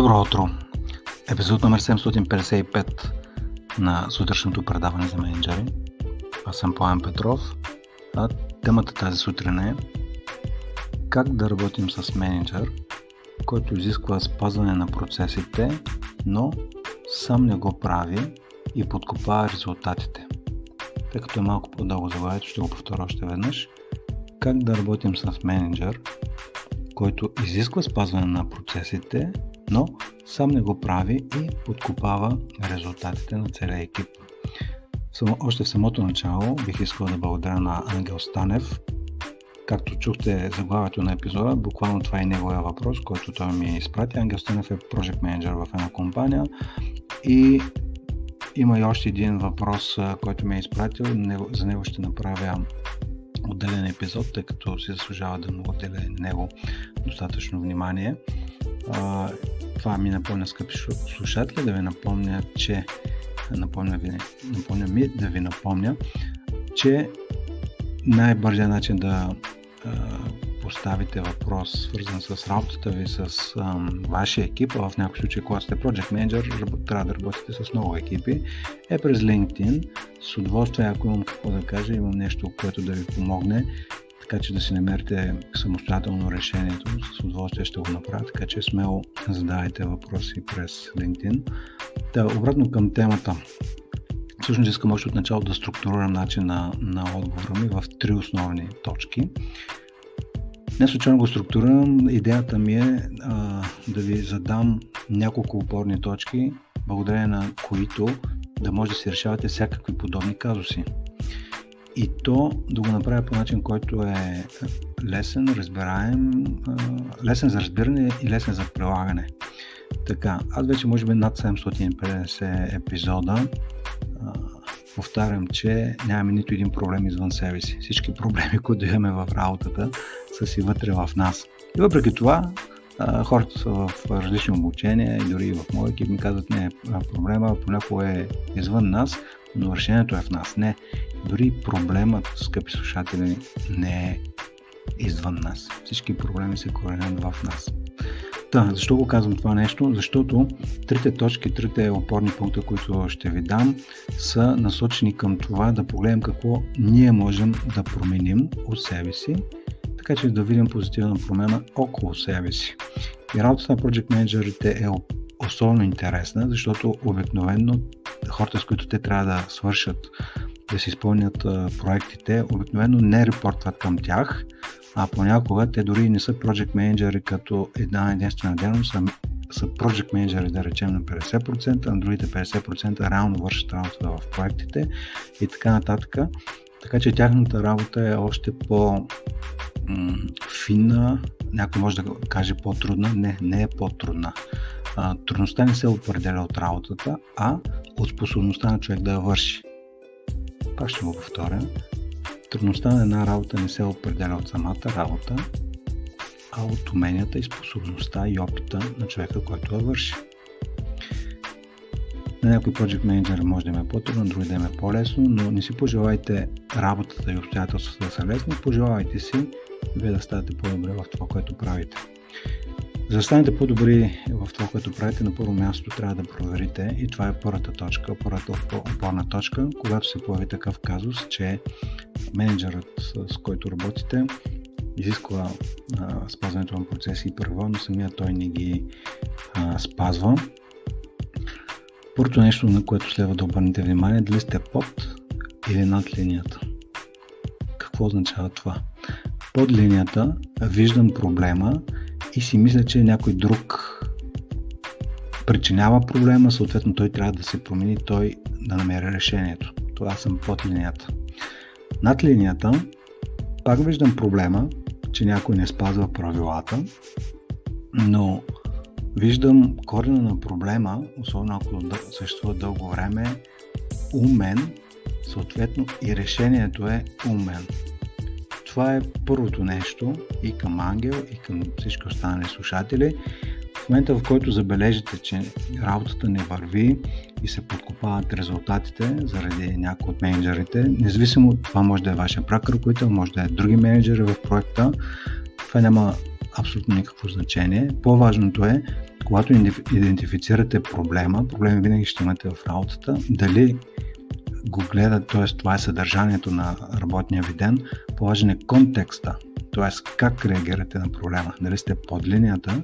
Добро утро! Епизод номер 755 на сутрешното предаване за менеджери. Аз съм Пламен Петров, а темата тази сутрин е как да работим с менеджер, който изисква спазване на процесите, но сам не го прави и подкопава резултатите. Тъй като е малко по-дълго заглавието, ще го повторя още веднъж. Как да работим с менеджер, който изисква спазване на процесите, но сам не го прави и подкопава резултатите на целия екип. Още в самото начало бих искал да благодаря на Ангел Станев. Както чухте заглавието на епизода, буквално това е неговия въпрос, който той ми изпрати. Ангел Станев е Project Manager в една компания и има и още един въпрос, който ми е изпратил. За него ще направя отделен епизод, тъй като си заслужава да му отделя него достатъчно внимание. Това ми напомня, скъпи слушатели, да ви напомня, че напомня, ви, напомня ми да ви напомня, че най-бързият начин да поставите въпрос, свързан с работата ви с ам, вашия екип, а в някои случаи, когато сте Project Manager, трябва да работите с много екипи, е през LinkedIn. С удоволствие, ако имам какво да кажа, имам нещо, което да ви помогне, така че да си намерите самостоятелно решението. С удоволствие ще го направя, така че смело задавайте въпроси през LinkedIn. Та, обратно към темата. Всъщност искам още от начало да структурирам начин на, на отговора ми в три основни точки. Не случайно го структурирам. Идеята ми е а, да ви задам няколко опорни точки, благодарение на които да може да си решавате всякакви подобни казуси. И то да го направя по начин, който е лесен, разбираем, лесен за разбиране и лесен за прилагане. Така, аз вече може би над 750 епизода повтарям, че нямаме нито един проблем извън себе си. Всички проблеми, които имаме в работата, са си вътре в нас. И въпреки това, хората са в различни обучения и дори и в моя екип ми казват, не, проблема понякога е извън нас, но решението е в нас. Не, дори проблемът, скъпи слушатели, не е извън нас. Всички проблеми се коренят в нас. Да, защо го казвам това нещо? Защото трите точки, трите опорни пункта, които ще ви дам, са насочени към това да погледнем какво ние можем да променим от себе си, така че да видим позитивна промена около себе си. И работата на Project менеджерите е особено интересна, защото обикновено хората, с които те трябва да свършат, да си изпълнят проектите, обикновено не репортват към тях, а понякога те дори не са project менеджери като една единствена дейност, а са project менеджери, да речем, на 50%, а на другите 50% реално вършат работата в проектите и така нататък. Така че тяхната работа е още по финна, някой може да каже по-трудна, не, не е по-трудна. А, трудността не се определя от работата, а от способността на човек да я върши. Пак ще го повторя. Трудността на една работа не се определя от самата работа, а от уменията и способността и опита на човека, който я върши. На някой project manager може да им е по-трудно, други да им е по-лесно, но не си пожелайте работата и обстоятелствата да са лесни, пожелайте си вие да ставате по-добре в това, което правите. За да станете по-добри в това, което правите, на първо място трябва да проверите и това е първата точка, първата опорна точка, когато се появи такъв казус, че менеджерът, с който работите, изисква а, спазването на процеси и права, но самия той не ги а, спазва. Първото нещо, на което следва да обърнете внимание, дали сте под или над линията. Какво означава това? Под линията виждам проблема и си мисля, че някой друг причинява проблема, съответно той трябва да се промени, той да намери решението. Това съм под линията. Над линията пак виждам проблема, че някой не спазва правилата, но виждам корена на проблема, особено ако съществува дълго време, умен, съответно и решението е умен. Това е първото нещо и към Ангел, и към всички останали слушатели. В момента, в който забележите, че работата не върви и се подкопават резултатите заради някои от менеджерите, независимо това може да е вашия прак може да е други менеджери в проекта, това няма абсолютно никакво значение. По-важното е, когато идентифицирате проблема, проблеми винаги ще имате в работата, дали го гледат, т.е. това е съдържанието на работния ви ден, поважен е контекста, т.е. как реагирате на проблема. Дали сте под линията,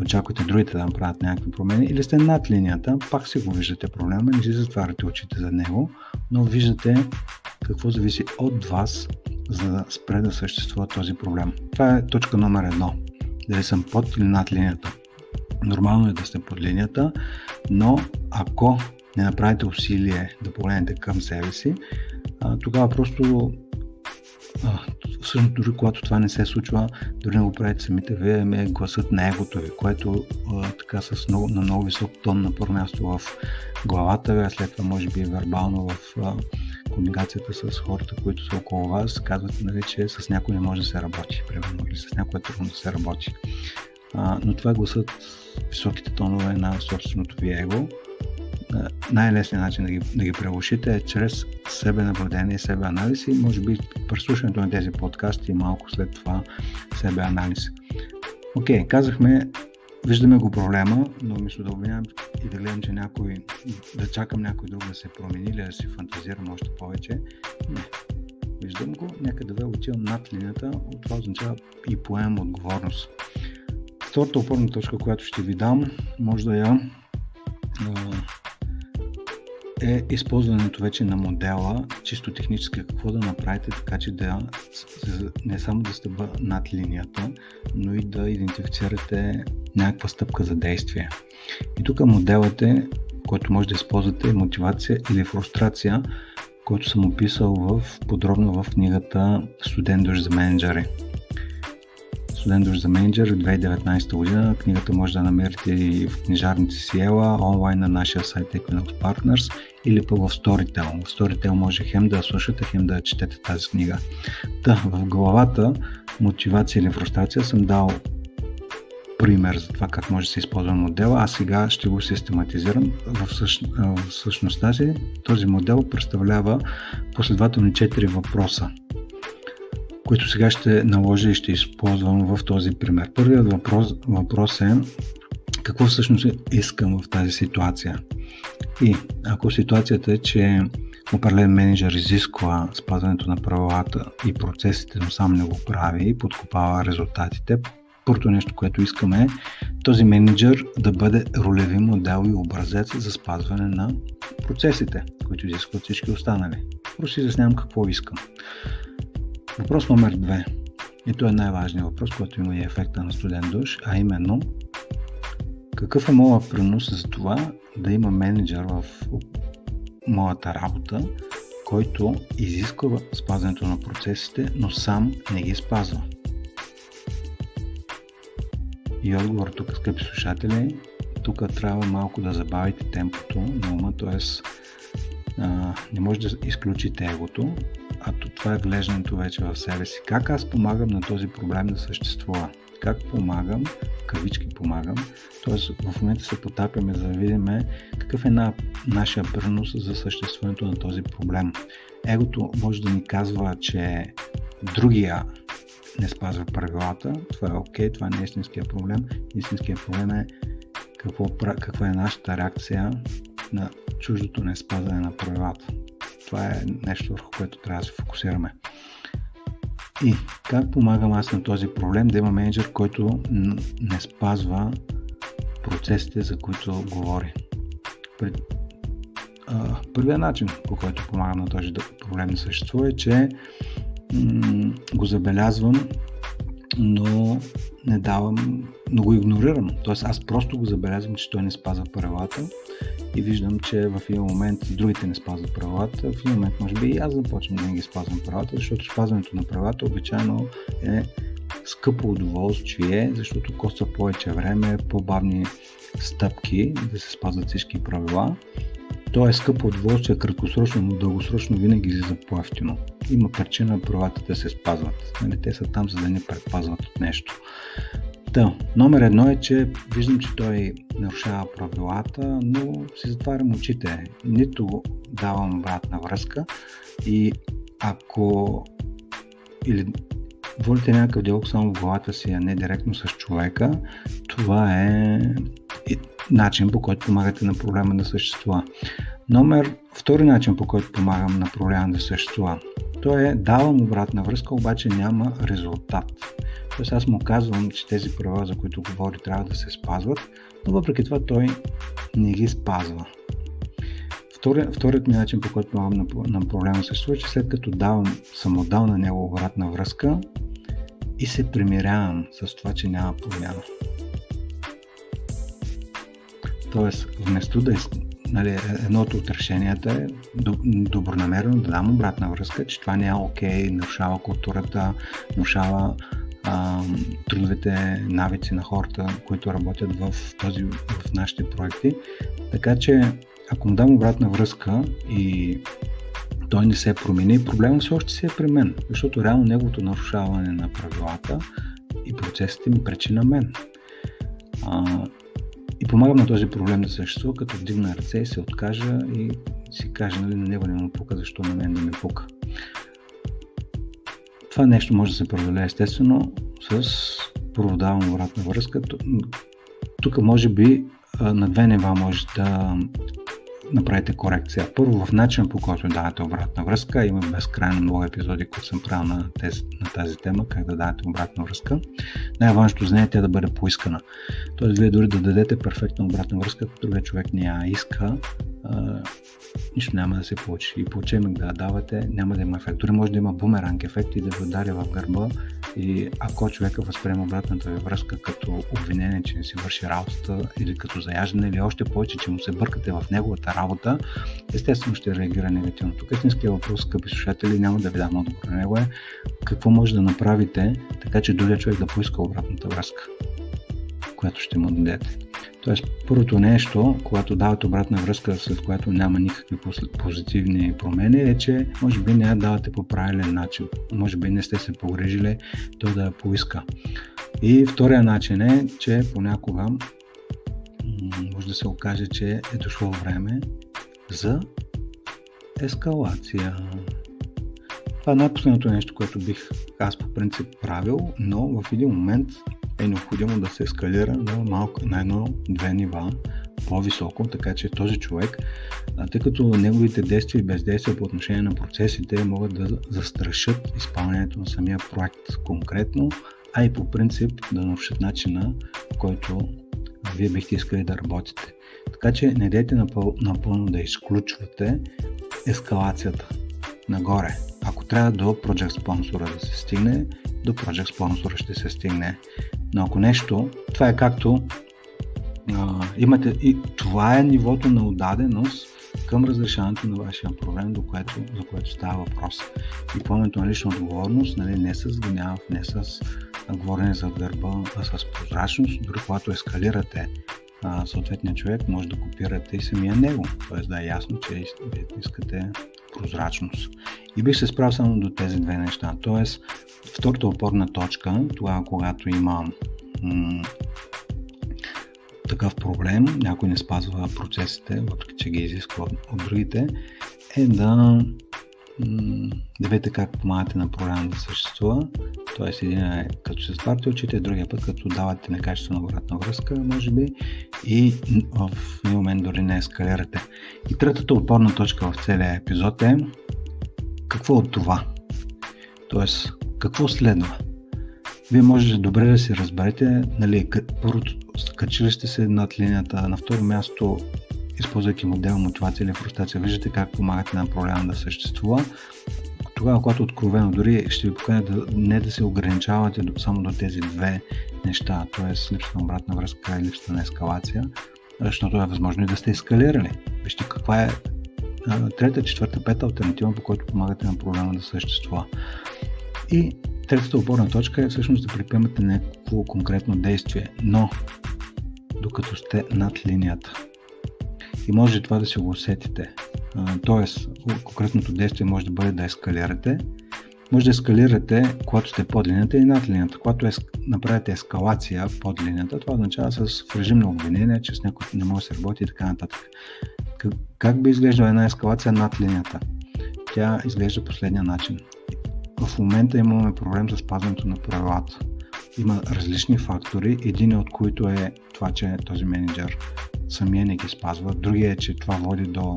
очаквате другите да направят някакви промени, или сте над линията, пак си го виждате проблема, не си затваряте очите за него, но виждате какво зависи от вас, за да спре да съществува този проблем. Това е точка номер едно. Дали съм под или над линията. Нормално е да сте под линията, но ако не направите усилие да погледнете към себе си, тогава просто всъщност дори когато това не се случва, дори не го правите самите вие, е гласът на егото ви, което а, така с много, на много висок тон на първо място в главата ви, а след това може би вербално в а, комуникацията с хората, които са около вас, казвате, нали, че с някой не може да се работи, примерно, или с някой е трудно да се работи. А, но това е гласът високите тонове на собственото ви его. Най-лесният начин да ги, да ги прелушите е чрез себе наблюдение и себе анализ и може би преслушването на тези подкасти и малко след това себе анализ. Окей, okay, казахме, виждаме го проблема, но мисля да обвинявам и да гледам, че някой, да чакам някой друг да се промени или да си фантазирам още повече. Не. Виждам го, нека да отивам над линията, това означава и поемам отговорност. Втората опорна точка, която ще ви дам, може да я е използването вече на модела, чисто технически, какво да направите така, че да не само да сте над линията, но и да идентифицирате някаква стъпка за действие. И тук моделът е, който може да използвате, е мотивация или фрустрация, който съм описал в, подробно в книгата Студент дъжд за менеджери. Студент дъжд за менеджер 2019 година. Книгата може да намерите и в книжарните си Ела, онлайн на нашия сайт Equinox Partners или пък в Storytel. В Storytel може хем да слушате, хем да четете тази книга. Та, в главата мотивация или фрустрация съм дал пример за това как може да се използва модела, а сега ще го систематизирам. В, същ, в същността си този модел представлява последователни 4 въпроса, които сега ще наложа и ще използвам в този пример. Първият въпрос, въпрос е какво всъщност искам в тази ситуация. И ако ситуацията е, че определен менеджер изисква спазването на правилата и процесите, но сам не го прави и подкопава резултатите, първото нещо, което искаме е този менеджер да бъде ролеви модел и образец за спазване на процесите, които изискват всички останали. Просто изяснявам какво искам. Въпрос номер две. И то е най-важният въпрос, който има и ефекта на студент душ, а именно какъв е моят принос за това да има менеджер в моята работа, който изисква спазването на процесите, но сам не ги спазва. И отговор тук, скъпи слушатели, тук трябва малко да забавите темпото на ума, т.е. не може да изключите егото, а това е влеждането вече в себе си. Как аз помагам на този проблем да съществува? Как помагам, кавички помагам, т.е. в момента се потапяме за да видим какъв е на нашия принос за съществуването на този проблем. Егото може да ни казва, че другия не спазва правилата, това е окей, okay, това не е истинския проблем. Истинският проблем е какво, каква е нашата реакция на чуждото не спазване на правилата. Това е нещо, върху което трябва да се фокусираме. И как помагам аз на този проблем да има менеджер, който не спазва процесите, за които говори. Първият начин, по който помагам на този проблем да съществува е, че го забелязвам, но не давам, но го игнорирам. Тоест аз просто го забелязвам, че той не спазва правилата и виждам, че в един момент другите не спазват правилата, в един момент може би и аз започвам да не ги спазвам правилата, защото спазването на правилата обичайно е скъпо удоволствие, защото коства повече време, по-бавни стъпки да се спазват всички правила. То е скъпо удоволствие краткосрочно, но дългосрочно винаги излиза по-ефтино. Има причина правилата да се спазват. Нали, те са там, за да ни предпазват от нещо. Та, номер едно е, че виждам, че той нарушава правилата, но си затварям очите. Нито давам обратна връзка и ако или водите някакъв диалог само в главата си, а не директно с човека, това е начин по който помагате на проблема да съществува. Номер, втори начин по който помагам на проблема да съществува. То е давам обратна връзка, обаче няма резултат. Тоест аз му казвам, че тези правила, за които говори, трябва да се спазват, но въпреки това той не ги спазва. Вторият, вторият ми начин, по който помагам на, на проблема се случва, че след като давам, съм отдал на него обратна връзка и се примирявам с това, че няма промяна. Тоест, вместо да нали, едното от решенията е добронамерено да дам обратна връзка, че това не е окей, нарушава културата, нарушава а, трудовите навици на хората, които работят в, този, в нашите проекти. Така че, ако му дам обратна връзка и той не се промени, проблемът все още си е при мен, защото реално неговото нарушаване на правилата и процесите ми пречи на мен. А, и помагам на този проблем да съществува, като вдигна ръце и се откажа и си кажа, нали, на него не му пука, защо на мен не ми пука. Това нещо може да се преодолее естествено с проводавам обратна връзка. Тук може би на две нива може да направите корекция. Първо в начин по който давате обратна връзка. Има безкрайно много епизоди, които съм правил на, тези, на тази тема, как да давате обратна връзка. Най-важното знание е да бъде поискана. Тоест, вие дори да дадете перфектна обратна връзка, ако другия човек не я иска, нищо няма да се получи. И по учебник да давате, няма да има ефект. Дори може да има бумеранг ефект и да ви ударя в гърба и ако човека възприема обратната ви връзка като обвинение, че не си върши работата или като заяждане или още повече, че му се бъркате в неговата работа, естествено ще реагира негативно. Тук истинския въпрос, скъпи слушатели, няма да ви дам отговор на него е какво може да направите така, че другия човек да поиска обратната връзка, която ще му дадете. Тоест, първото нещо, когато давате обратна връзка, след която няма никакви позитивни промени, е, че може би не я давате по правилен начин. Може би не сте се погрежили то да поиска. И втория начин е, че понякога може да се окаже, че е дошло време за ескалация. Това е най-последното нещо, което бих аз по принцип правил, но в един момент е необходимо да се ескалира на, малко, на едно-две нива по-високо, така че този човек, тъй като неговите действия и бездействия по отношение на процесите могат да застрашат изпълнението на самия проект конкретно, а и по принцип да нарушат начина, по който вие бихте искали да работите. Така че не дайте напъл, напълно да изключвате ескалацията нагоре. Ако трябва до Project спонсора да се стигне, до Project спонсора ще се стигне. Но ако нещо, това е както а, имате, и това е нивото на отдаденост към разрешаването на вашия проблем, до което, за което става въпрос. И поемането на лична отговорност, нали, не с гняв, не с говорене за гърба, а с прозрачност, дори когато ескалирате а, съответния човек, може да копирате и самия него. Тоест да е ясно, че искате прозрачност. И бих се справил само до тези две неща. Тоест, втората опорна точка, тогава когато има м- такъв проблем, някой не спазва процесите, въпреки че ги изисква от другите, е да да видите как помагате на проблема да съществува. Тоест, един е като се затваряте очите, другия път като давате некачествена обратна връзка, може би, и в един момент дори не ескалирате. И третата опорна точка в целия епизод е какво от това? Тоест, какво следва? Вие можете добре да си разберете, нали, първото, качили сте се над линията, на второ място използвайки модел мотивация или фрустрация, виждате как помагате на проблема да съществува. Тогава, когато откровено, дори ще ви поканя да, не да се ограничавате само до тези две неща, т.е. липса на обратна връзка и липса на ескалация, защото е възможно и да сте ескалирали. Вижте каква е трета, четвърта, пета альтернатива, по който помагате на проблема да съществува. И третата опорна точка е всъщност да предприемате някакво конкретно действие, но докато сте над линията. И може това да се го усетите. Тоест, конкретното действие може да бъде да ескалирате. Може да ескалирате, когато сте под линията и над линията. Когато е, направите ескалация под линията, това означава с режим на обвинение, че с някой не може да се работи и така нататък. Как, как би изглеждала една ескалация над линията? Тя изглежда последния начин. в момента имаме проблем с спазването на правилата. Има различни фактори, един от които е това, че този менеджер самия не ги спазва, другия е, че това води до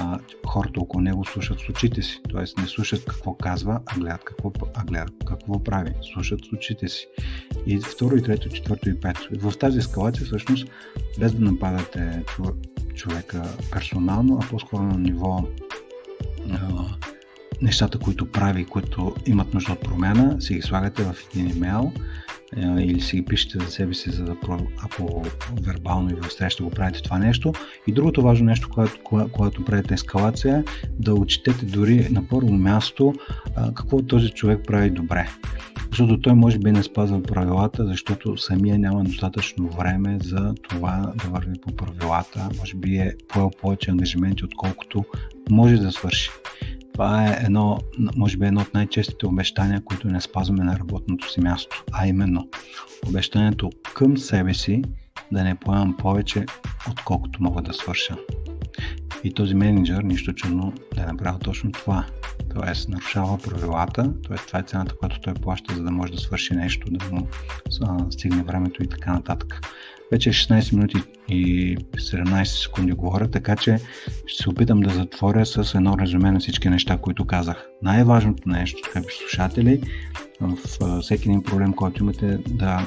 а, хората около него слушат с очите си, т.е. не слушат какво казва, а гледат какво, а гледат какво прави, слушат с очите си. И второ, и трето, четвърто и пето. В тази ескалация всъщност, без да нападате човека персонално, а по-скоро на ниво а, нещата, които прави, които имат нужда от промяна, си ги слагате в един имейл или си ги пишете за себе си, за да, ако вербално или в среща го правите това нещо. И другото важно нещо, когато, когато правите ескалация, да отчетете дори на първо място какво този човек прави добре. Защото той може би не спазва правилата, защото самия няма достатъчно време за това да върви по правилата. Може би е поел повече ангажименти, отколкото може да свърши. Това е едно, може би едно от най-честите обещания, които не спазваме на работното си място, а именно обещанието към себе си да не поемам повече, отколкото мога да свърша. И този менеджер, нищо чудно, да е направил точно това. Тоест, нарушава правилата, т.е. това е цената, която той плаща, за да може да свърши нещо, да му стигне времето и така нататък. Вече 16 минути и 17 секунди говоря, така че ще се опитам да затворя с едно резюме на всички неща, които казах. Най-важното нещо, скъпи слушатели, в всеки един проблем, който имате, да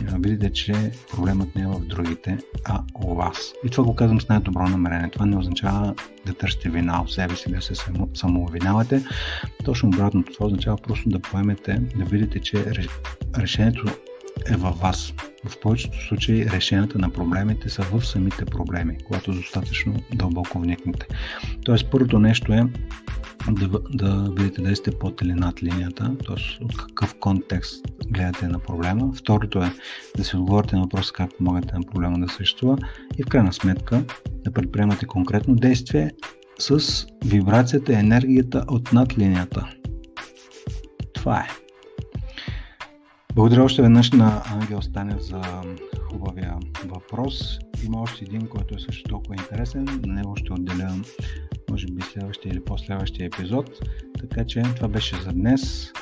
видите, че проблемът не е в другите, а у вас. И това го казвам с най-добро намерение. Това не означава да търсите вина в себе си, да се самообвинявате. Точно обратното. Това означава просто да поемете, да видите, че решението е във вас. В повечето случаи решенията на проблемите са в самите проблеми, когато достатъчно дълбоко вникнете. Тоест, първото нещо е да, да видите дали сте под или над линията, т.е. от какъв контекст гледате на проблема. Второто е да си отговорите на въпроса как помагате на проблема да съществува и в крайна сметка да предприемате конкретно действие с вибрацията и енергията от над линията. Това е. Благодаря още веднъж на Ангел Станев за хубавия въпрос. Има още един, който е също толкова интересен. На него ще отделя може би следващия или последващия епизод. Така че това беше за днес.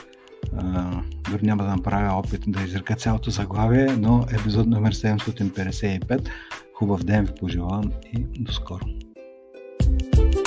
Дори няма да направя опит да изрека цялото заглавие, но епизод номер 755. Хубав ден ви пожелавам и до скоро. thank you